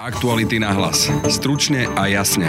Aktuality na hlas. Stručne a jasne.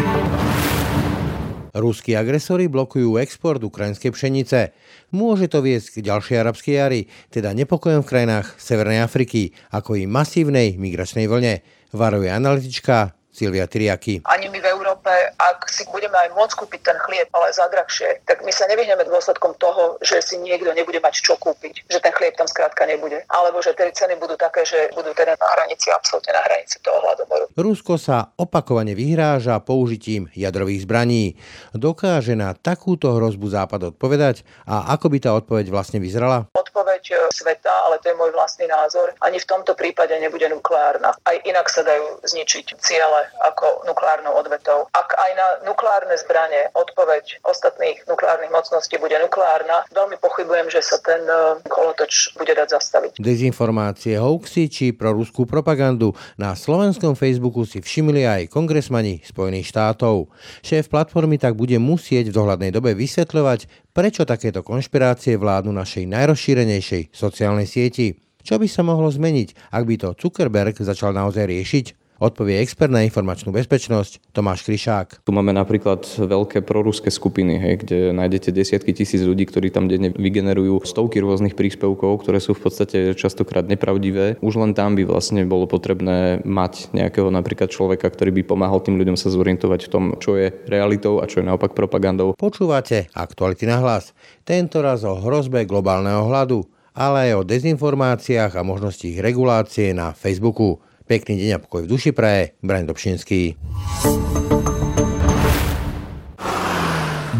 Ruskí agresori blokujú export ukrajinskej pšenice. Môže to viesť k ďalšej arabskej jari, teda nepokojom v krajinách Severnej Afriky, ako i masívnej migračnej vlne, varuje analytička Silvia Triaky. Ani my v Európe, ak si budeme aj môcť kúpiť ten chlieb, ale za drahšie, tak my sa nevyhneme dôsledkom toho, že si niekto nebude mať čo kúpiť, že ten chlieb tam skrátka nebude. Alebo že tie ceny budú také, že budú teda na hranici, absolútne na hranici toho hladomoru. Rusko sa opakovane vyhráža použitím jadrových zbraní. Dokáže na takúto hrozbu Západ odpovedať a ako by tá odpoveď vlastne vyzerala? Odpoveď e, sveta, ale to je môj vlastný názor, ani v tomto prípade nebude nukleárna. Aj inak sa dajú zničiť ciele ako nukleárnou odvetou. Ak aj na nukleárne zbranie odpoveď ostatných nukleárnych mocností bude nukleárna, veľmi pochybujem, že sa ten e, kolotoč bude dať zastaviť. Dezinformácie, hoaxy či pro ruskú propagandu na slovenskom Facebooku si všimli aj kongresmani Spojených štátov. Šéf platformy tak bude musieť v dohľadnej dobe vysvetľovať, prečo takéto konšpirácie vládnu našej najrozšírenejšej sociálnej sieti. Čo by sa mohlo zmeniť, ak by to Zuckerberg začal naozaj riešiť? Odpovie expert na informačnú bezpečnosť Tomáš Kryšák. Tu máme napríklad veľké proruské skupiny, hej, kde nájdete desiatky tisíc ľudí, ktorí tam denne vygenerujú stovky rôznych príspevkov, ktoré sú v podstate častokrát nepravdivé. Už len tam by vlastne bolo potrebné mať nejakého napríklad človeka, ktorý by pomáhal tým ľuďom sa zorientovať v tom, čo je realitou a čo je naopak propagandou. Počúvate aktuality na hlas. Tento raz o hrozbe globálneho hladu ale aj o dezinformáciách a možnosti ich regulácie na Facebooku. Pekný deň a pokoj v duši praje, Brian Dobšinský.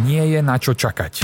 Nie je na čo čakať.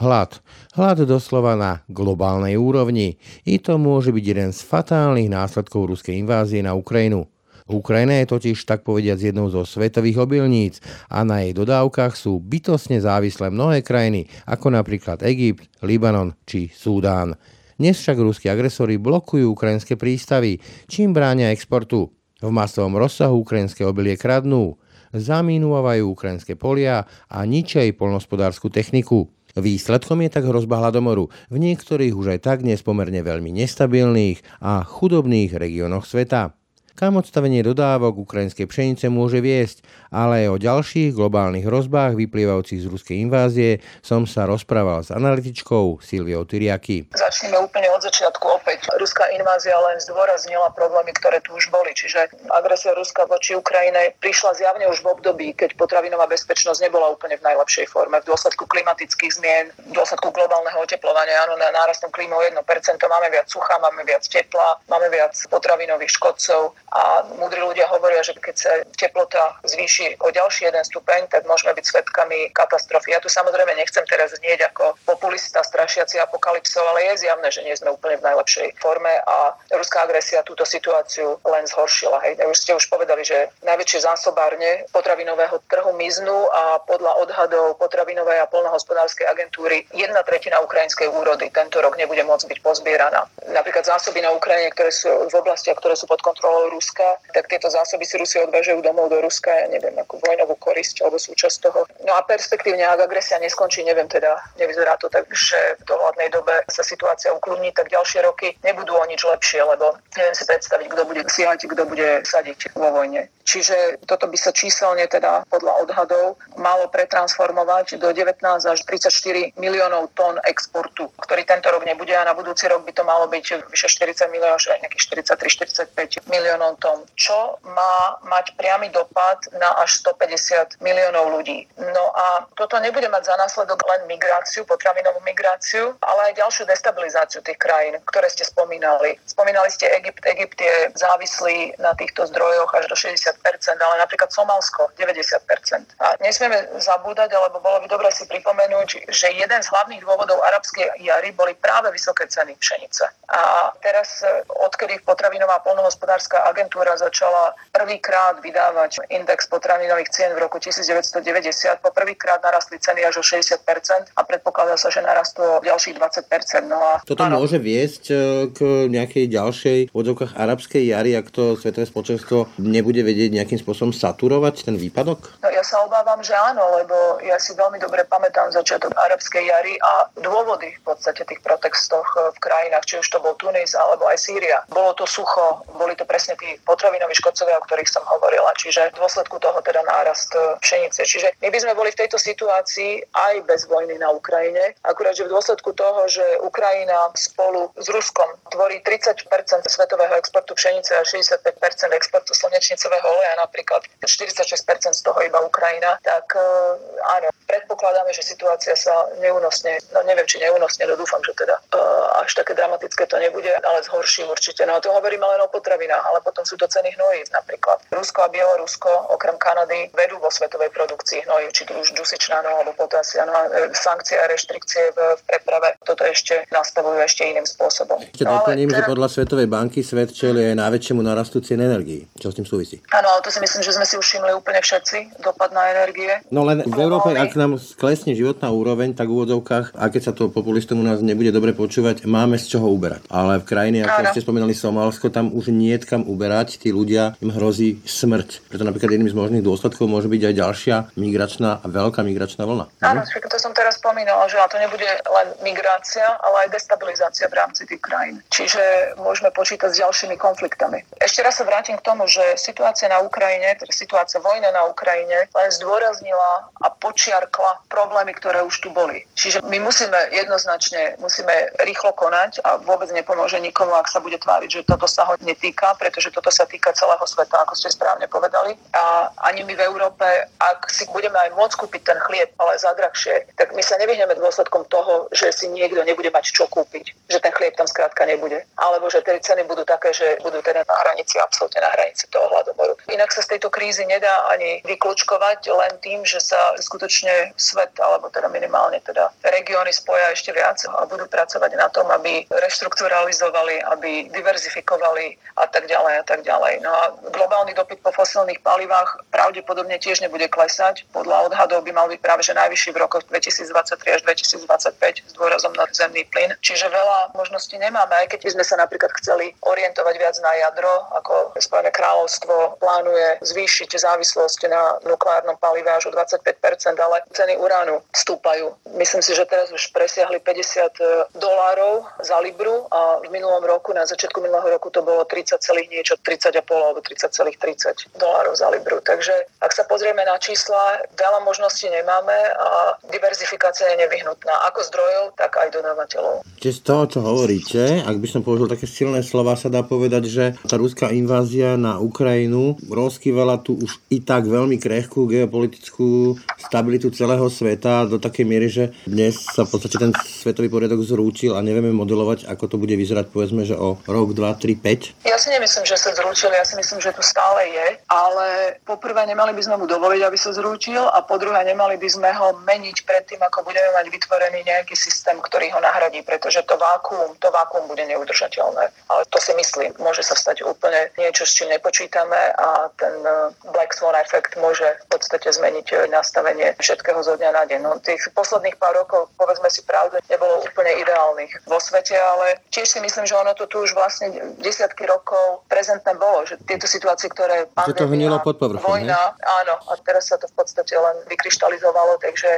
Hlad. Hlad doslova na globálnej úrovni. I to môže byť jeden z fatálnych následkov ruskej invázie na Ukrajinu. Ukrajina je totiž tak povediať jednou zo svetových obilníc a na jej dodávkach sú bytosne závislé mnohé krajiny, ako napríklad Egypt, Libanon či Súdán. Dnes však ruskí agresori blokujú ukrajinské prístavy, čím bránia exportu. V masovom rozsahu ukrajinské obilie kradnú, zamínuvajú ukrajinské polia a ničia aj polnospodárskú techniku. Výsledkom je tak hrozba hladomoru v niektorých už aj tak dnes pomerne veľmi nestabilných a chudobných regiónoch sveta kam odstavenie dodávok ukrajinskej pšenice môže viesť, ale aj o ďalších globálnych hrozbách vyplývajúcich z ruskej invázie som sa rozprával s analytičkou Silviou Tyriaky. Začneme úplne od začiatku opäť. Ruská invázia len zdôraznila problémy, ktoré tu už boli, čiže agresia Ruska voči Ukrajine prišla zjavne už v období, keď potravinová bezpečnosť nebola úplne v najlepšej forme. V dôsledku klimatických zmien, v dôsledku globálneho oteplovania, áno, na nárastom klímu 1%, máme viac sucha, máme viac tepla, máme viac potravinových škodcov a múdri ľudia hovoria, že keď sa teplota zvýši o ďalší jeden stupeň, tak môžeme byť svetkami katastrofy. Ja tu samozrejme nechcem teraz znieť ako populista strašiaci apokalypsou, ale je zjavné, že nie sme úplne v najlepšej forme a ruská agresia túto situáciu len zhoršila. Hej. Už ste už povedali, že najväčšie zásobárne potravinového trhu miznú a podľa odhadov potravinovej a polnohospodárskej agentúry jedna tretina ukrajinskej úrody tento rok nebude môcť byť pozbieraná. Napríklad zásoby na Ukrajine, ktoré sú v oblastiach, ktoré sú pod kontrolou Ruska, tak tieto zásoby si Rusi odvážajú domov do Ruska, ja neviem, ako vojnovú korisť alebo súčasť toho. No a perspektívne, ak agresia neskončí, neviem teda, nevyzerá to tak, že v dohľadnej dobe sa situácia ukludní, tak ďalšie roky nebudú o nič lepšie, lebo neviem si predstaviť, kto bude siahať, kto bude sadiť vo vojne. Čiže toto by sa číselne teda podľa odhadov malo pretransformovať do 19 až 34 miliónov tón exportu, ktorý tento rok nebude a na budúci rok by to malo byť vyše 40 miliónov, až nejakých 43-45 miliónov tom, čo má mať priamy dopad na až 150 miliónov ľudí. No a toto nebude mať za následok len migráciu, potravinovú migráciu, ale aj ďalšiu destabilizáciu tých krajín, ktoré ste spomínali. Spomínali ste Egypt. Egypt je závislý na týchto zdrojoch až do 60%, ale napríklad Somalsko 90%. A nesmieme zabúdať, alebo bolo by dobre si pripomenúť, že jeden z hlavných dôvodov arabskej jary boli práve vysoké ceny pšenice. A teraz, odkedy potravinová polnohospodárska agentúra začala prvýkrát vydávať index potravinových cien v roku 1990, po prvýkrát narastli ceny až o 60% a predpokladá sa, že narastú ďalších 20%. No a, Toto áno. môže viesť e, k nejakej ďalšej v odzokách arabskej jary, ak to svetové spoločenstvo nebude vedieť nejakým spôsobom saturovať ten výpadok? No ja sa obávam, že áno, lebo ja si veľmi dobre pamätám začiatok arabskej jary a dôvody v podstate tých protextoch v krajinách, či už to bol Tunis alebo aj Sýria. Bolo to sucho, boli to presne tí potravinoví škodcovia, o ktorých som hovorila, čiže v dôsledku toho teda nárast e, pšenice. Čiže my by sme boli v tejto situácii aj bez vojny na Ukrajine, akurát, že v dôsledku toho, že Ukrajina spolu s Ruskom tvorí 30% svetového exportu pšenice a 65% exportu slnečnicového oleja, napríklad 46 z toho iba Ukrajina, tak e, áno, predpokladáme, že situácia sa neúnosne, no neviem, či neúnosne, no dúfam, že teda uh, až také dramatické to nebude, ale zhorší určite. No a to hovoríme len o potravinách, ale potom sú to ceny hnojív napríklad. Rusko a Bielorusko okrem Kanady vedú vo svetovej produkcii hnojív, či už dusičnáno alebo potásiano. E, sankcie a reštrikcie v preprave toto ešte nastavujú ešte iným spôsobom. Ešte no, doplním, že podľa Svetovej banky svet čeli aj najväčšiemu narastu cien energii. Čo s tým súvisí? Áno, ale to si myslím, že sme si všimli úplne všetci, dopad na energie. No len v Európe, ak nám klesne životná úroveň, tak v úvodzovkách, a keď sa to populistom u nás nebude dobre počúvať, máme z čoho uberať. Ale v krajine, ako ste spomínali Somálsko, tam už nie kam uberať, tí ľudia im hrozí smrť. Preto napríklad jedným z možných dôsledkov môže byť aj ďalšia migračná veľká migračná vlna. Áno, to som teraz spomínala, že to nebude len migrácia, ale aj destabilizácia v rámci tých krajín. Čiže môžeme počítať s ďalšími konfliktami. Ešte raz sa vrátim k tomu, že situácia na Ukrajine, teda situácia vojna na Ukrajine, len zdôraznila a počiarkla problémy, ktoré už tu boli. Čiže my musíme jednoznačne, musíme rýchlo konať a vôbec nepomôže nikomu, ak sa bude tváriť, že toto sa ho netýka, pretože toto sa týka celého sveta, ako ste správne povedali. A ani my v Európe, ak si budeme aj môcť kúpiť ten chlieb, ale za drahšie, tak my sa nevyhneme dôsledkom toho, že si niekto nebude mať čo kúpiť, že ten chlieb tam skrátka nebude. Alebo že tie ceny budú také, že budú teda na hranici, absolútne na hranici toho hladomoru. Inak sa z tejto krízy nedá ani vyklúčkovať len tým, že sa skutočne svet alebo teda minimálne teda regióny spoja ešte viac a budú pracovať na tom, aby reštrukturalizovali, aby diverzifikovali a tak ďalej a tak ďalej. No a globálny dopyt po fosilných palivách pravdepodobne tiež nebude klesať. Podľa odhadov by mal byť práve že najvyšší v rokoch 2023 až 2025 s dôrazom na zemný plyn. Čiže veľa možností nemáme, aj keď by sme sa napríklad chceli orientovať viac na jadro, ako Spojené kráľovstvo plánuje zvýšiť závislosť na nukleárnom palive až o 25%, ale ceny uránu stúpajú. Myslím si, že teraz už presiahli 50 e, dolárov za libru a v minulom roku, na začiatku minulého roku to bolo 30, niečo, 30,5 alebo 30,30 dolárov za libru. Takže ak sa pozrieme na čísla, veľa možností nemáme a diverzifikácia je nevyhnutná. Ako zdrojov, tak aj dodávateľov. Čiže z toho, čo hovoríte, ak by som použil také silné slova, sa dá povedať, že tá ruská invázia na Ukrajinu rozkývala tu už i tak veľmi krehkú geopolitickú stabilitu celého sveta do takej miery, že dnes sa v podstate ten svetový poriadok zrúčil a nevieme modelovať, ako to bude vyzerať povedzme, že o rok, 2, 3, 5? Ja si nemyslím, že sa zrúčil, ja si myslím, že tu stále je, ale poprvé nemali by sme mu dovoliť, aby sa zrúčil a po druhé nemali by sme ho meniť predtým, ako budeme mať vytvorený nejaký systém, ktorý ho nahradí, pretože to vákuum, to vákuum bude neudržateľné. Ale to si myslím, môže sa stať úplne niečo, s čím nepočítame a ten eh, Black Swan efekt môže v podstate zmeniť eh, nastavenie všetkého zo dňa na deň. No, tých posledných pár rokov, povedzme si pravdu, nebolo úplne ideálnych vo svete, ale tiež si myslím, že ono to tu už vlastne desiatky rokov prezentné bolo, že tieto situácie, ktoré pandémia, že to hnilo pod povrchom, vojna, ne? áno, a teraz sa to v podstate len vykryštalizovalo, takže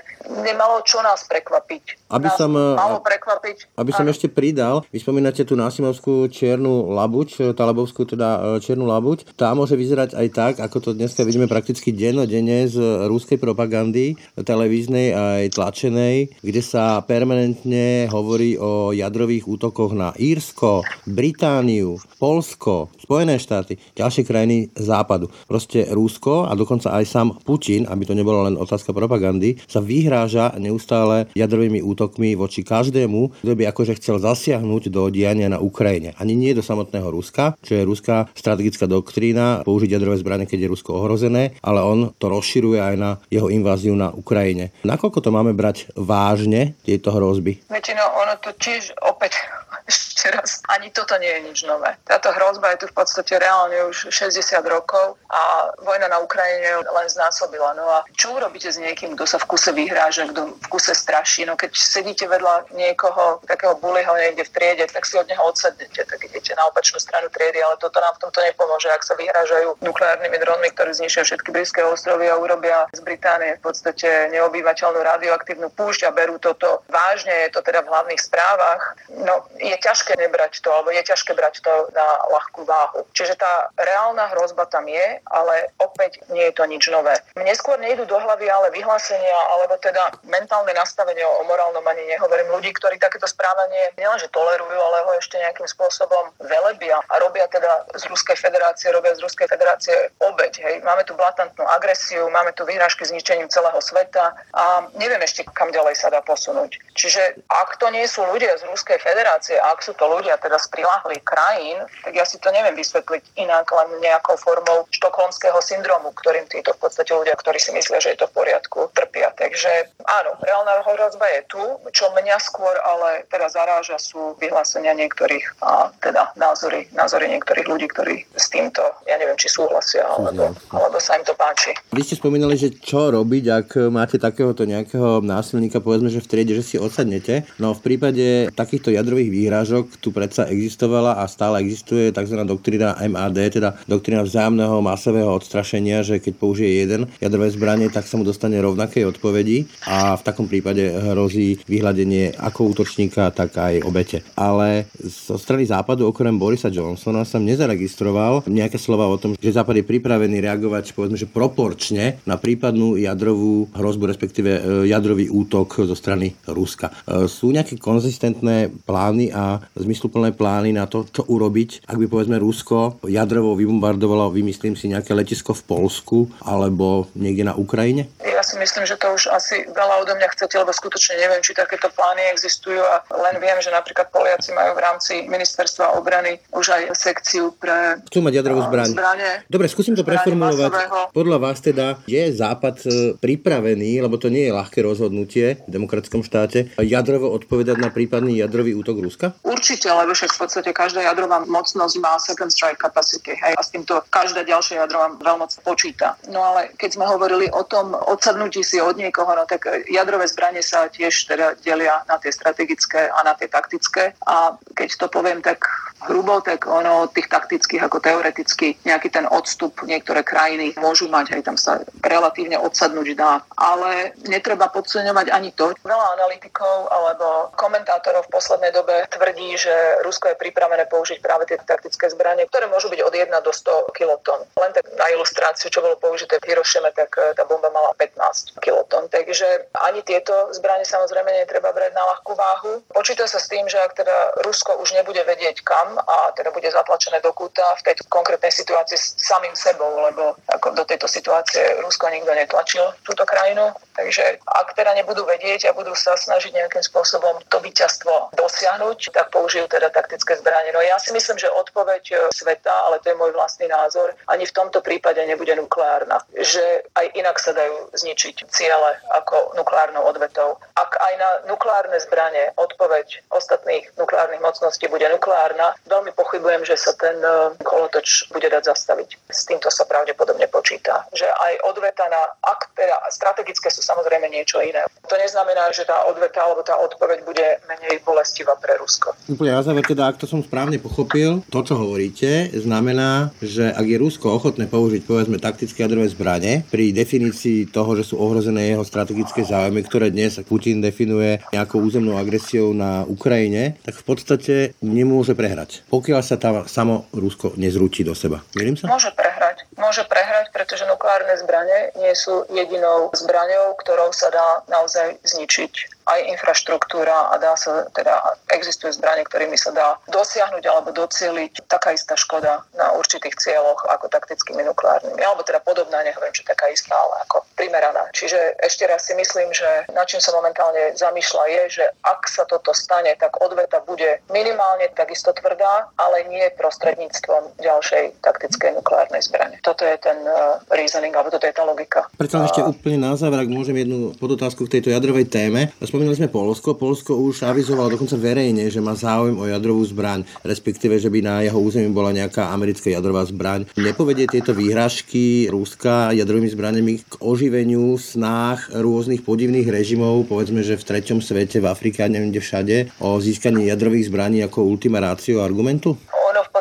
nemalo čo nás prekvapiť. Aby nás som, malo prekvapiť. Aby som ešte pridal, vy spomínate tú násimovskú čiernu labuť, talabovskú teda e, čiernu labuť, tá môže vyzerať aj tak, ako to dneska vidíme prakticky dennodenne z ruskej propagandy, televíznej aj tlačenej, kde sa permanentne hovorí o jadrových útokoch na Írsko, Britániu, Polsko, Spojené Spojené štáty, ďalšie krajiny západu. Proste Rusko a dokonca aj sám Putin, aby to nebolo len otázka propagandy, sa vyhráža neustále jadrovými útokmi voči každému, kto by akože chcel zasiahnuť do diania na Ukrajine. Ani nie do samotného Ruska, čo je ruská strategická doktrína použiť jadrové zbranie, keď je Rusko ohrozené, ale on to rozširuje aj na jeho inváziu na Ukrajine. Nakoľko to máme brať vážne, tieto hrozby? No ono to tiež opäť ešte raz, ani toto nie je nič nové. Táto hrozba je tu v podstate reálne už 60 rokov a vojna na Ukrajine len znásobila. No a čo urobíte s niekým, kto sa v kuse vyhráža, kto v kuse straší? No keď sedíte vedľa niekoho, takého buliho niekde v triede, tak si od neho odsednete, tak idete na opačnú stranu triedy, ale toto nám v tomto nepomôže. Ak sa vyhrážajú nukleárnymi dronmi, ktoré zničia všetky blízke ostrovy a urobia z Británie v podstate neobývateľnú radioaktívnu púšť a berú toto vážne, je to teda v hlavných správach, no je ťažké nebrať to, alebo je ťažké brať to na ľahkú váhu. Čiže tá reálna hrozba tam je, ale opäť nie je to nič nové. Mne skôr nejdu do hlavy ale vyhlásenia, alebo teda mentálne nastavenie o morálnom ani nehovorím ľudí, ktorí takéto správanie nielenže tolerujú, ale ho ešte nejakým spôsobom velebia a robia teda z Ruskej federácie, robia z Ruskej federácie obeď. Hej. Máme tu blatantnú agresiu, máme tu výražky zničením celého sveta a neviem ešte, kam ďalej sa dá posunúť. Čiže ak to nie sú ľudia z Ruskej federácie, ak sú to ľudia teda z prilahlých krajín, tak ja si to neviem vysvetliť inak len nejakou formou štokholmského syndromu, ktorým títo v podstate ľudia, ktorí si myslia, že je to v poriadku, trpia. Takže áno, reálna hrozba je tu. Čo mňa skôr ale teda zaráža sú vyhlásenia niektorých a teda názory, názory niektorých ľudí, ktorí s týmto, ja neviem, či súhlasia, alebo, alebo sa im to páči. Vy ste spomínali, že čo robiť, ak máte takéhoto nejakého násilníka, povedzme, že v triede, že si odsadnete. No v prípade takýchto jadrových výhrážok tu predsa existovala a stále existuje tzv. doktrína MAD, teda doktrína vzájomného masového odstrašenia, že keď použije jeden jadrové zbranie, tak sa mu dostane rovnakej odpovedi a v takom prípade hrozí vyhľadenie ako útočníka, tak aj obete. Ale zo strany západu okrem Borisa Johnsona som nezaregistroval nejaké slova o tom, že západ je pripravený reagovať povedzme, že proporčne na prípadnú jadrovú hrozbu, respektíve e, jadrový útok zo strany Ruska. E, sú nejaké konzistentné plány a zmysluplné plány na to, čo urobiť, ak by povedzme Rusko jadrovo vybombardovalo, vymyslím si, nejaké letisko v Polsku alebo niekde na Ukrajine? Si myslím, že to už asi veľa odo mňa chcete, lebo skutočne neviem, či takéto plány existujú a len viem, že napríklad Poliaci majú v rámci ministerstva obrany už aj sekciu pre Chcú mať jadrovú zbraň. zbranie. Dobre, skúsim to preformulovať. masového. Podľa vás teda je Západ e, pripravený, lebo to nie je ľahké rozhodnutie v demokratickom štáte, jadrovo odpovedať na prípadný jadrový útok Ruska? Určite, lebo však v podstate každá jadrová mocnosť má second strike capacity. Hej, a s týmto každá ďalšia jadrová veľmoc počíta. No ale keď sme hovorili o tom odsadnutí si od niekoho, no tak jadrové zbranie sa tiež teda delia na tie strategické a na tie taktické. A keď to poviem tak hrubo, tak ono od tých taktických ako teoreticky nejaký ten odstup niektoré krajiny môžu mať, aj tam sa relatívne odsadnúť dá. Ale netreba podceňovať ani to. Veľa analytikov alebo komentátorov v poslednej dobe tvrdí, že Rusko je pripravené použiť práve tie taktické zbranie, ktoré môžu byť od 1 do 100 kiloton. Len tak na ilustráciu, čo bolo použité v Hirošime, tak eh, tá bomba mala 15 kiloton. Takže ani tieto zbranie samozrejme netreba brať na ľahkú váhu. Počíta sa s tým, že ak teda Rusko už nebude vedieť kam a teda bude zatlačené do kúta v tejto konkrétnej situácii s samým sebou, lebo ako do tejto situácie Rusko nikto netlačil túto krajinu. Takže ak teda nebudú vedieť a budú sa snažiť nejakým spôsobom to víťazstvo dosiahnuť, tak použijú teda taktické zbranie. No ja si myslím, že odpoveď e, sveta, ale to je môj vlastný názor, ani v tomto prípade nebude nukleárna. Že aj inak sa dajú zničiť ciele ako nukleárnou odvetou. Ak aj na nukleárne zbranie odpoveď ostatných nukleárnych mocností bude nukleárna, veľmi pochybujem, že sa ten e, kolotoč bude dať zastaviť. S týmto sa pravdepodobne počíta. Že aj odveta na, ak teda strategické sú samozrejme niečo iné. To neznamená, že tá odveta alebo tá odpoveď bude menej bolestivá pre Rusko. Úplne na záver teda, ak to som správne pochopil, to, čo hovoríte, znamená, že ak je Rusko ochotné použiť povedzme taktické jadrové zbranie, pri definícii toho, že sú ohrozené jeho strategické záujmy, ktoré dnes Putin definuje nejakou územnou agresiou na Ukrajine, tak v podstate nemôže prehrať. Pokiaľ sa tam samo Rusko nezrúti do seba. Mýlim sa? Môže prehrať. Môže prehrať, pretože nukleárne zbranie nie sú jedinou zbraňou, ktorou sa dá naozaj zničiť aj infraštruktúra a dá sa, teda existujú zbranie, ktorými sa dá dosiahnuť alebo docieliť taká istá škoda na určitých cieľoch ako taktickými nukleárnymi. Alebo teda podobná, nehovorím, že taká istá, ale ako primeraná. Čiže ešte raz si myslím, že na čím sa momentálne zamýšľa je, že ak sa toto stane, tak odveta bude minimálne takisto tvrdá, ale nie prostredníctvom ďalšej taktickej nukleárnej zbrane. Toto je ten uh, reasoning, alebo toto je tá logika. Preto ešte úplne na záver, ak môžem jednu podotázku k tejto jadrovej téme. Spomínali sme Polsko. Polsko už avizovalo dokonca verejne, že má záujem o jadrovú zbraň, respektíve, že by na jeho území bola nejaká americká jadrová zbraň. Nepovedie tieto výhražky Ruska jadrovými zbraniami k oživeniu snách rôznych podivných režimov, povedzme, že v treťom svete, v Afrike a neviem kde všade, o získanie jadrových zbraní ako ultima ratio argumentu?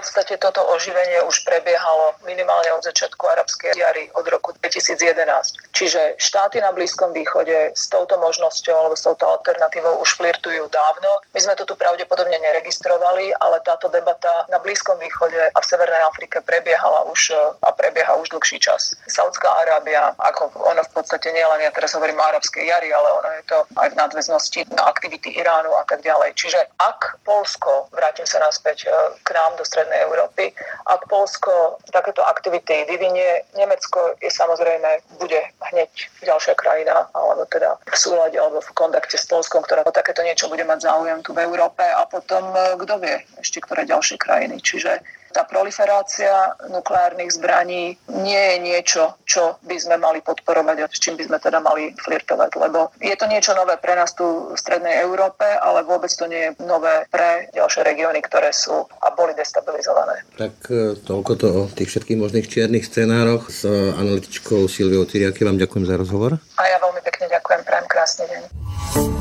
Podstate toto oživenie už prebiehalo minimálne od začiatku arabskej jary od roku 2011. Čiže štáty na Blízkom východe s touto možnosťou alebo s touto alternatívou už flirtujú dávno. My sme to tu pravdepodobne neregistrovali, ale táto debata na Blízkom východe a v Severnej Afrike prebiehala už a prebieha už dlhší čas. Saudská Arábia, ako ono v podstate nie len ja teraz hovorím o arabskej jari, ale ono je to aj v nadväznosti na aktivity Iránu a tak ďalej. Čiže ak Polsko, vrátim sa naspäť e, k nám do Strednej Strednej Európy. Ak Polsko takéto aktivity vyvinie, Nemecko je samozrejme, bude hneď ďalšia krajina, alebo teda v súlade alebo v kontakte s Polskom, ktorá o takéto niečo bude mať záujem tu v Európe a potom e, kto vie ešte ktoré ďalšie krajiny. Čiže tá proliferácia nukleárnych zbraní nie je niečo, čo by sme mali podporovať a s čím by sme teda mali flirtovať, lebo je to niečo nové pre nás tu v Strednej Európe, ale vôbec to nie je nové pre ďalšie regióny, ktoré sú a boli destabilizované. Tak e, toľko to o tých všetkých možných čiernych scenároch s analytičkou Silviou Tyriaky. Vám ďakujem za rozhovor. A ja veľmi pekne ďakujem, prajem krásny deň.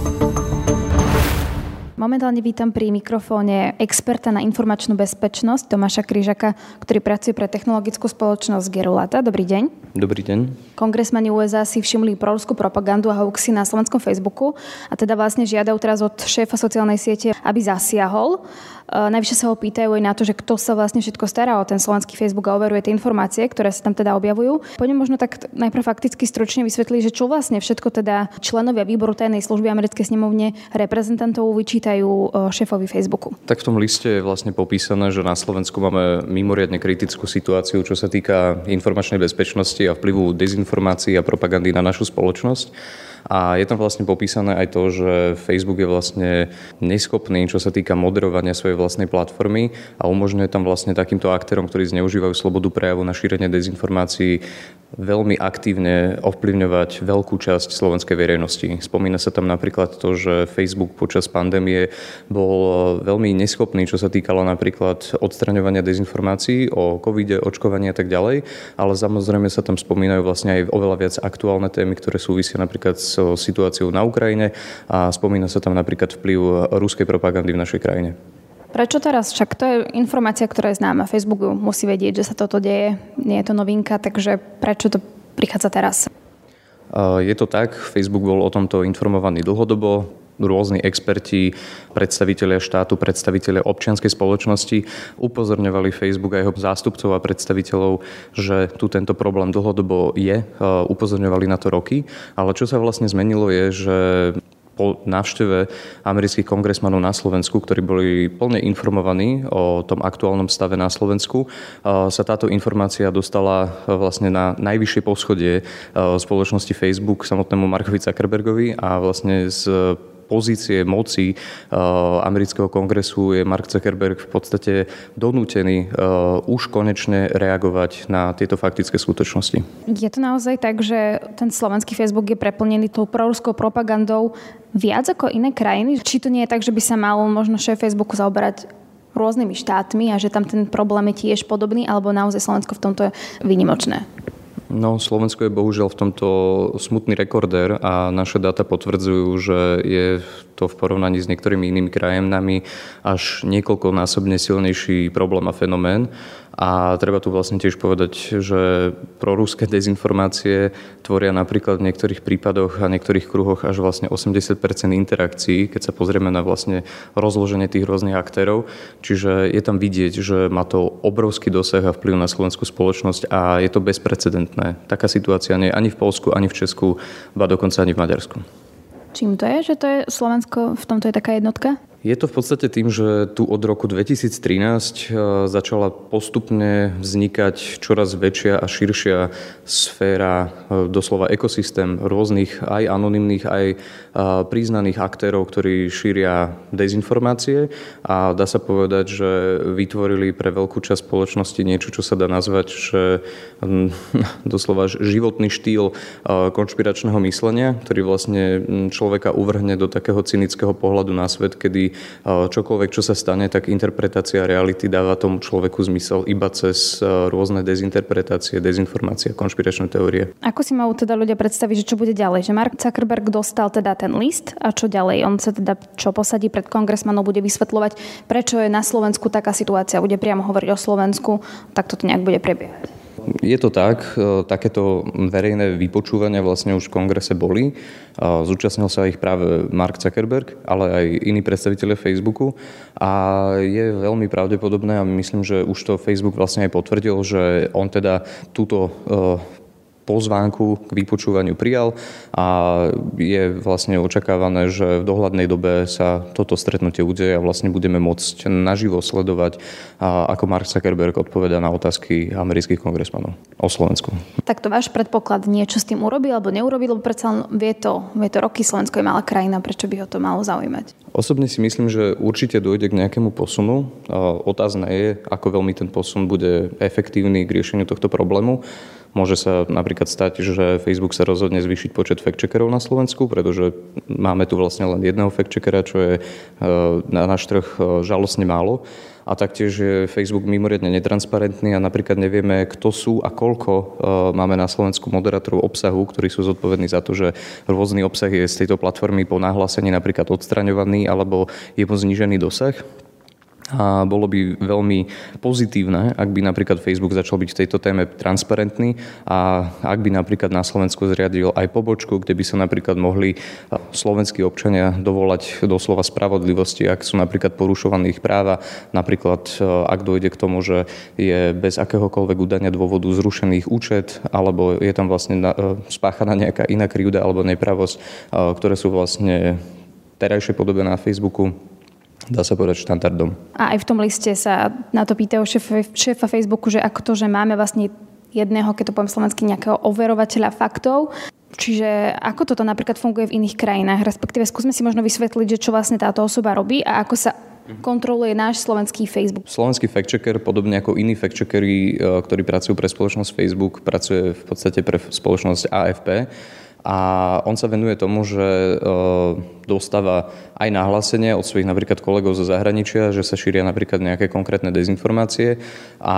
Momentálne vítam pri mikrofóne experta na informačnú bezpečnosť Tomáša Kryžaka, ktorý pracuje pre technologickú spoločnosť Gerulata. Dobrý deň. Dobrý deň. Kongresmani USA si všimli proruskú propagandu a hoaxy na slovenskom Facebooku a teda vlastne žiadajú teraz od šéfa sociálnej siete, aby zasiahol. Eh, najvyššie sa ho pýtajú aj na to, že kto sa vlastne všetko stará o ten slovenský Facebook a overuje tie informácie, ktoré sa tam teda objavujú. Poďme možno tak najprv fakticky stručne vysvetliť, že čo vlastne všetko teda členovia výboru tajnej služby americkej snemovne reprezentantov vyčítajú eh, šéfovi Facebooku. Tak v tom liste je vlastne popísané, že na Slovensku máme mimoriadne kritickú situáciu, čo sa týka informačnej bezpečnosti a vplyvu dezinformácií a propagandy na našu spoločnosť. A je tam vlastne popísané aj to, že Facebook je vlastne neschopný, čo sa týka moderovania svojej vlastnej platformy a umožňuje tam vlastne takýmto aktérom, ktorí zneužívajú slobodu prejavu na šírenie dezinformácií, veľmi aktívne ovplyvňovať veľkú časť slovenskej verejnosti. Spomína sa tam napríklad to, že Facebook počas pandémie bol veľmi neschopný, čo sa týkalo napríklad odstraňovania dezinformácií o covide, očkovania a tak ďalej, ale samozrejme sa tam spomínajú vlastne aj oveľa viac aktuálne témy, ktoré súvisia napríklad s situáciou na Ukrajine a spomína sa tam napríklad vplyv ruskej propagandy v našej krajine. Prečo teraz? Však to je informácia, ktorá je známa. Facebook musí vedieť, že sa toto deje. Nie je to novinka, takže prečo to prichádza teraz? Je to tak, Facebook bol o tomto informovaný dlhodobo, rôzni experti, predstavitelia štátu, predstavitelia občianskej spoločnosti upozorňovali Facebook a jeho zástupcov a predstaviteľov, že tu tento problém dlhodobo je, upozorňovali na to roky, ale čo sa vlastne zmenilo je, že po návšteve amerických kongresmanov na Slovensku, ktorí boli plne informovaní o tom aktuálnom stave na Slovensku, sa táto informácia dostala vlastne na najvyššie poschodie spoločnosti Facebook samotnému Markovi Zuckerbergovi a vlastne z pozície moci amerického kongresu je Mark Zuckerberg v podstate donútený už konečne reagovať na tieto faktické skutočnosti. Je to naozaj tak, že ten slovenský Facebook je preplnený tou proruskou propagandou viac ako iné krajiny? Či to nie je tak, že by sa mal možno šéf Facebooku zaoberať rôznymi štátmi a že tam ten problém je tiež podobný, alebo naozaj Slovensko v tomto je vynimočné? No, Slovensko je bohužiaľ v tomto smutný rekordér a naše dáta potvrdzujú, že je to v porovnaní s niektorými inými krajinami až niekoľkonásobne silnejší problém a fenomén. A treba tu vlastne tiež povedať, že proruské dezinformácie tvoria napríklad v niektorých prípadoch a niektorých kruhoch až vlastne 80% interakcií, keď sa pozrieme na vlastne rozloženie tých rôznych aktérov. Čiže je tam vidieť, že má to obrovský dosah a vplyv na slovenskú spoločnosť a je to bezprecedentné. Taká situácia nie je ani v Polsku, ani v Česku, ba dokonca ani v Maďarsku. Čím to je, že to je Slovensko v tomto je taká jednotka? Je to v podstate tým, že tu od roku 2013 e, začala postupne vznikať čoraz väčšia a širšia sféra, e, doslova ekosystém rôznych aj anonymných, aj e, priznaných aktérov, ktorí šíria dezinformácie. A dá sa povedať, že vytvorili pre veľkú časť spoločnosti niečo, čo sa dá nazvať, že doslova životný štýl konšpiračného myslenia, ktorý vlastne človeka uvrhne do takého cynického pohľadu na svet, kedy čokoľvek, čo sa stane, tak interpretácia reality dáva tomu človeku zmysel iba cez rôzne dezinterpretácie, dezinformácie a konšpiračné teórie. Ako si majú teda ľudia predstaviť, že čo bude ďalej? Že Mark Zuckerberg dostal teda ten list a čo ďalej? On sa teda čo posadí pred kongresmanov, bude vysvetľovať, prečo je na Slovensku taká situácia, bude priamo hovoriť o Slovensku, tak toto nejak bude prebiehať. Je to tak, e, takéto verejné vypočúvania vlastne už v kongrese boli. Zúčastnil sa ich práve Mark Zuckerberg, ale aj iní predstaviteľe Facebooku a je veľmi pravdepodobné a myslím, že už to Facebook vlastne aj potvrdil, že on teda túto e, pozvánku k vypočúvaniu prijal a je vlastne očakávané, že v dohľadnej dobe sa toto stretnutie udeje a vlastne budeme môcť naživo sledovať, ako Mark Zuckerberg odpoveda na otázky amerických kongresmanov o Slovensku. Tak to váš predpoklad niečo s tým urobil alebo neurobil, lebo predsa vie to, vie to roky, Slovensko je malá krajina, prečo by ho to malo zaujímať? Osobne si myslím, že určite dojde k nejakému posunu. Otázne je, ako veľmi ten posun bude efektívny k riešeniu tohto problému. Môže sa napríklad stať, že Facebook sa rozhodne zvýšiť počet fact-checkerov na Slovensku, pretože máme tu vlastne len jedného fact-checkera, čo je e, na náš trh e, žalostne málo. A taktiež je Facebook mimoriadne netransparentný a napríklad nevieme, kto sú a koľko e, máme na Slovensku moderátorov obsahu, ktorí sú zodpovední za to, že rôzny obsah je z tejto platformy po nahlásení napríklad odstraňovaný alebo je mu znížený dosah a bolo by veľmi pozitívne, ak by napríklad Facebook začal byť v tejto téme transparentný a ak by napríklad na Slovensku zriadil aj pobočku, kde by sa napríklad mohli slovenskí občania dovolať doslova spravodlivosti, ak sú napríklad porušované ich práva, napríklad ak dojde k tomu, že je bez akéhokoľvek udania dôvodu zrušených účet, alebo je tam vlastne spáchaná nejaká iná krivda alebo nepravosť, ktoré sú vlastne terajšej podobe na Facebooku dá sa povedať, štandardom. A aj v tom liste sa na to pýtajú šéfa, šéfa Facebooku, že ako to, že máme vlastne jedného, keď to poviem slovensky, nejakého overovateľa faktov. Čiže ako toto napríklad funguje v iných krajinách, respektíve skúsme si možno vysvetliť, že čo vlastne táto osoba robí a ako sa kontroluje náš slovenský Facebook. Slovenský fact-checker, podobne ako iní fact-checkeri, e, ktorí pracujú pre spoločnosť Facebook, pracuje v podstate pre spoločnosť AFP a on sa venuje tomu, že e, dostáva aj nahlásenie od svojich napríklad kolegov zo zahraničia, že sa šíria napríklad nejaké konkrétne dezinformácie a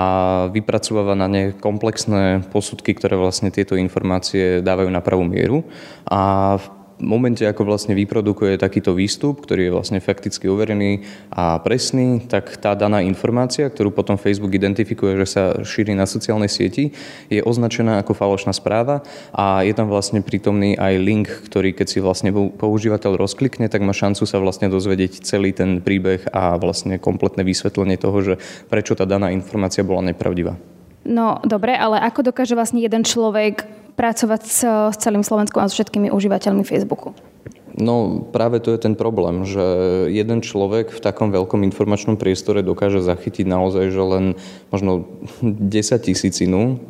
vypracováva na ne komplexné posudky, ktoré vlastne tieto informácie dávajú na pravú mieru. A momente, ako vlastne vyprodukuje takýto výstup, ktorý je vlastne fakticky overený a presný, tak tá daná informácia, ktorú potom Facebook identifikuje, že sa šíri na sociálnej sieti, je označená ako falošná správa a je tam vlastne prítomný aj link, ktorý keď si vlastne používateľ rozklikne, tak má šancu sa vlastne dozvedieť celý ten príbeh a vlastne kompletné vysvetlenie toho, že prečo tá daná informácia bola nepravdivá. No dobre, ale ako dokáže vlastne jeden človek pracovať s, s celým Slovenskom a s všetkými užívateľmi Facebooku? No práve to je ten problém, že jeden človek v takom veľkom informačnom priestore dokáže zachytiť naozaj, že len možno 10 tisícinu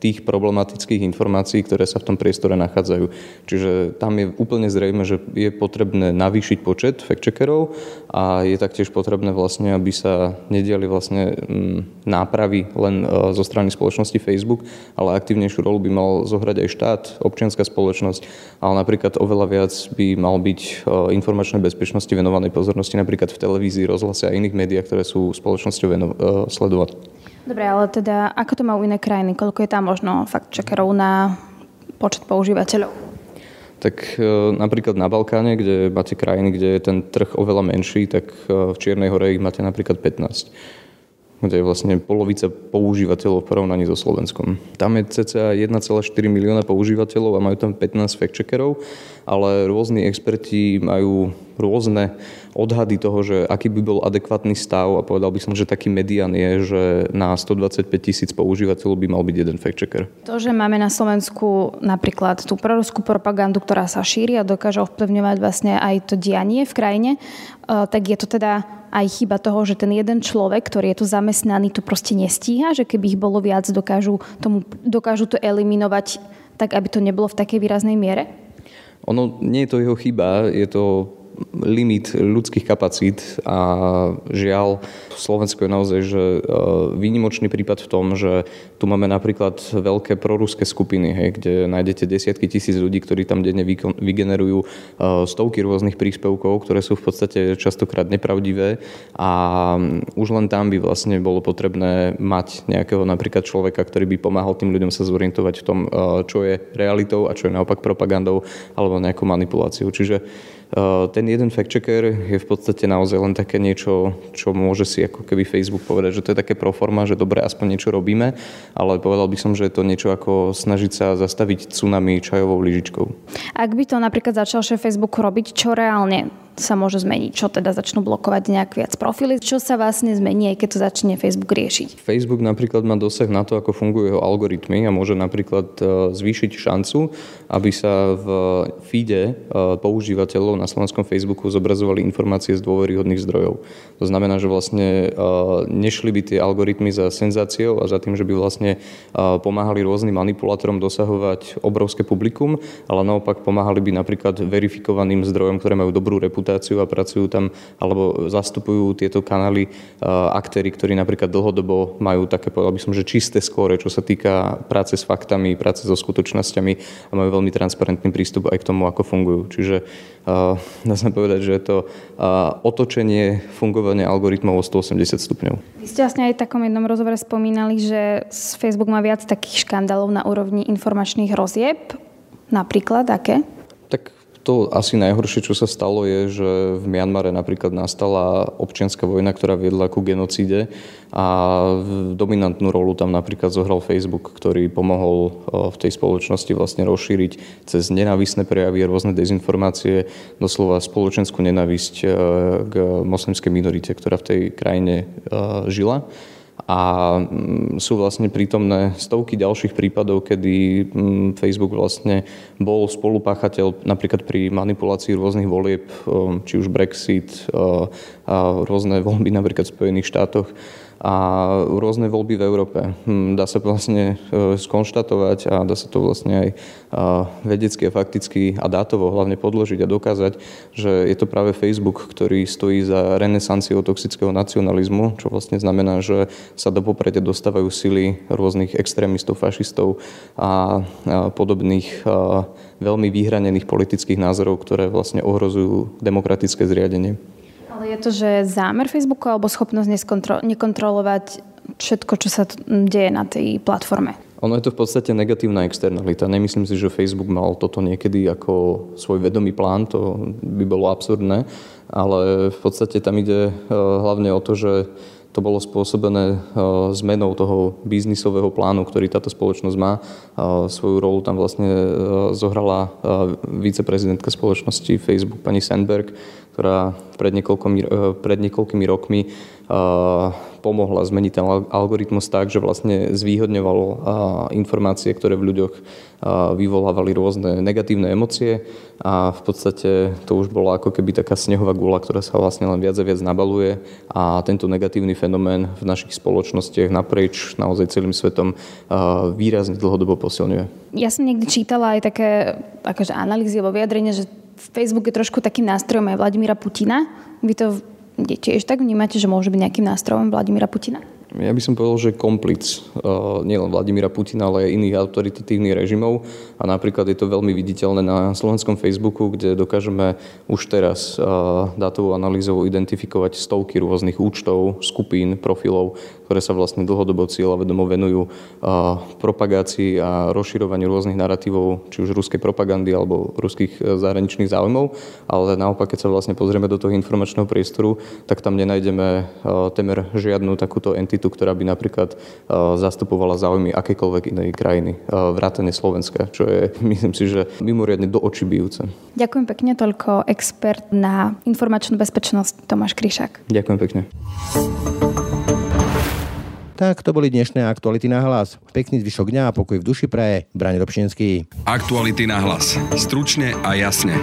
tých problematických informácií, ktoré sa v tom priestore nachádzajú. Čiže tam je úplne zrejme, že je potrebné navýšiť počet fact-checkerov a je taktiež potrebné vlastne, aby sa nediali vlastne mm, nápravy len e, zo strany spoločnosti Facebook, ale aktívnejšiu rolu by mal zohrať aj štát, občianská spoločnosť, ale napríklad oveľa viac by mal byť e, informačnej bezpečnosti venovanej pozornosti napríklad v televízii, rozhlase a iných médiách, ktoré sú spoločnosťou e, sledovať. Dobre, ale teda ako to majú iné krajiny? Koľko je tam možno fakt čekerov na počet používateľov? Tak e, napríklad na Balkáne, kde máte krajiny, kde je ten trh oveľa menší, tak e, v Čiernej hore ich máte napríklad 15. kde je vlastne polovica používateľov v porovnaní so Slovenskom. Tam je cca 1,4 milióna používateľov a majú tam 15 fact-checkerov, ale rôzni experti majú rôzne odhady toho, že aký by bol adekvátny stav a povedal by som, že taký median je, že na 125 tisíc používateľov by mal byť jeden fact-checker. To, že máme na Slovensku napríklad tú proruskú propagandu, ktorá sa šíri a dokáže ovplyvňovať vlastne aj to dianie v krajine, eh, tak je to teda aj chyba toho, že ten jeden človek, ktorý je tu zamestnaný, to proste nestíha, že keby ich bolo viac, dokážu, tomu, dokážu to eliminovať tak, aby to nebolo v takej výraznej miere? Ono nie je to jeho chyba, je to limit ľudských kapacít a žiaľ, Slovensko je naozaj že e, výnimočný prípad v tom, že tu máme napríklad veľké proruské skupiny, hej, kde nájdete desiatky tisíc ľudí, ktorí tam denne vygenerujú e, stovky rôznych príspevkov, ktoré sú v podstate častokrát nepravdivé a už len tam by vlastne bolo potrebné mať nejakého napríklad človeka, ktorý by pomáhal tým ľuďom sa zorientovať v tom, e, čo je realitou a čo je naopak propagandou alebo nejakou manipuláciou. Čiže ten jeden fact-checker je v podstate naozaj len také niečo, čo môže si ako keby Facebook povedať, že to je také proforma, že dobre, aspoň niečo robíme, ale povedal by som, že je to niečo ako snažiť sa zastaviť tsunami čajovou lyžičkou. Ak by to napríklad začal šéf Facebook robiť, čo reálne sa môže zmeniť? Čo teda začnú blokovať nejak viac profily? Čo sa vlastne zmení, aj keď to začne Facebook riešiť? Facebook napríklad má dosah na to, ako fungujú jeho algoritmy a môže napríklad e, zvýšiť šancu, aby sa v feede e, používateľov na slovenskom Facebooku zobrazovali informácie z dôveryhodných zdrojov. To znamená, že vlastne e, nešli by tie algoritmy za senzáciou a za tým, že by vlastne pomáhali rôznym manipulátorom dosahovať obrovské publikum, ale naopak pomáhali by napríklad verifikovaným zdrojom, ktoré majú dobrú reputáciu reputáciu a pracujú tam alebo zastupujú tieto kanály aktéry, ktorí napríklad dlhodobo majú také, povedal by som, že čisté skóre, čo sa týka práce s faktami, práce so skutočnosťami a majú veľmi transparentný prístup aj k tomu, ako fungujú. Čiže dá sa povedať, že je to otočenie fungovania algoritmov o 180 stupňov. Vy ste vlastne aj v takom jednom rozhovore spomínali, že Facebook má viac takých škandálov na úrovni informačných rozieb. Napríklad aké? To asi najhoršie, čo sa stalo, je, že v Mianmare napríklad nastala občianská vojna, ktorá viedla ku genocíde a dominantnú rolu tam napríklad zohral Facebook, ktorý pomohol e, v tej spoločnosti vlastne rozšíriť cez nenávisné prejavy rôzne dezinformácie, doslova spoločenskú nenávisť e, k moslimskej minorite, ktorá v tej krajine e, žila a mm, sú vlastne prítomné stovky ďalších prípadov, kedy mm, Facebook vlastne bol spolupáchateľ napríklad pri manipulácii rôznych volieb, um, či už Brexit, uh, rôzne voľby napríklad v Spojených štátoch a rôzne voľby v Európe. Hm, dá sa vlastne e, skonštatovať a dá sa to vlastne aj vedecky a fakticky a dátovo hlavne podložiť a dokázať, že je to práve Facebook, ktorý stojí za renesanciou toxického nacionalizmu, čo vlastne znamená, že sa do popredia dostávajú sily rôznych extrémistov, fašistov a podobných veľmi vyhranených politických názorov, ktoré vlastne ohrozujú demokratické zriadenie. Ale je to, že zámer Facebooku alebo schopnosť nekontrolovať všetko, čo sa deje na tej platforme? Ono je to v podstate negatívna externalita. Nemyslím si, že Facebook mal toto niekedy ako svoj vedomý plán, to by bolo absurdné, ale v podstate tam ide eh, hlavne o to, že to bolo spôsobené e, zmenou toho biznisového plánu, ktorý táto spoločnosť má. E, svoju rolu tam vlastne zohrala viceprezidentka spoločnosti Facebook pani Sandberg, ktorá pred niekoľkými, pred niekoľkými rokmi pomohla zmeniť ten algoritmus tak, že vlastne zvýhodňovalo informácie, ktoré v ľuďoch vyvolávali rôzne negatívne emócie a v podstate to už bola ako keby taká snehová gula, ktorá sa vlastne len viac a viac nabaluje a tento negatívny fenomén v našich spoločnostiach naprieč naozaj celým svetom výrazne dlhodobo posilňuje. Ja som niekde čítala aj také akože analýzy alebo vyjadrenie, že Facebook je trošku takým nástrojom aj Vladimíra Putina. Vy to tiež tak vnímate, že môže byť nejakým nástrojom Vladimíra Putina? Ja by som povedal, že komplic uh, nielen Vladimíra Putina, ale aj iných autoritatívnych režimov. A napríklad je to veľmi viditeľné na slovenskom Facebooku, kde dokážeme už teraz uh, dátovou analýzou identifikovať stovky rôznych účtov, skupín, profilov, ktoré sa vlastne dlhodobo vedomo venujú uh, propagácii a rozširovaniu rôznych narratívov, či už ruskej propagandy alebo ruských zahraničných záujmov. Ale naopak, keď sa vlastne pozrieme do toho informačného priestoru, tak tam nenájdeme temer žiadnu takúto entitu entitu, ktorá by napríklad zastupovala záujmy akékoľvek inej krajiny, vrátane Slovenska, čo je, myslím si, že mimoriadne do očí bijúce. Ďakujem pekne, toľko expert na informačnú bezpečnosť Tomáš Kryšák. Ďakujem pekne. Tak to boli dnešné aktuality na hlas. Pekný zvyšok dňa a pokoj v duši praje. Brane Dobšinský. Aktuality na hlas. Stručne a jasne.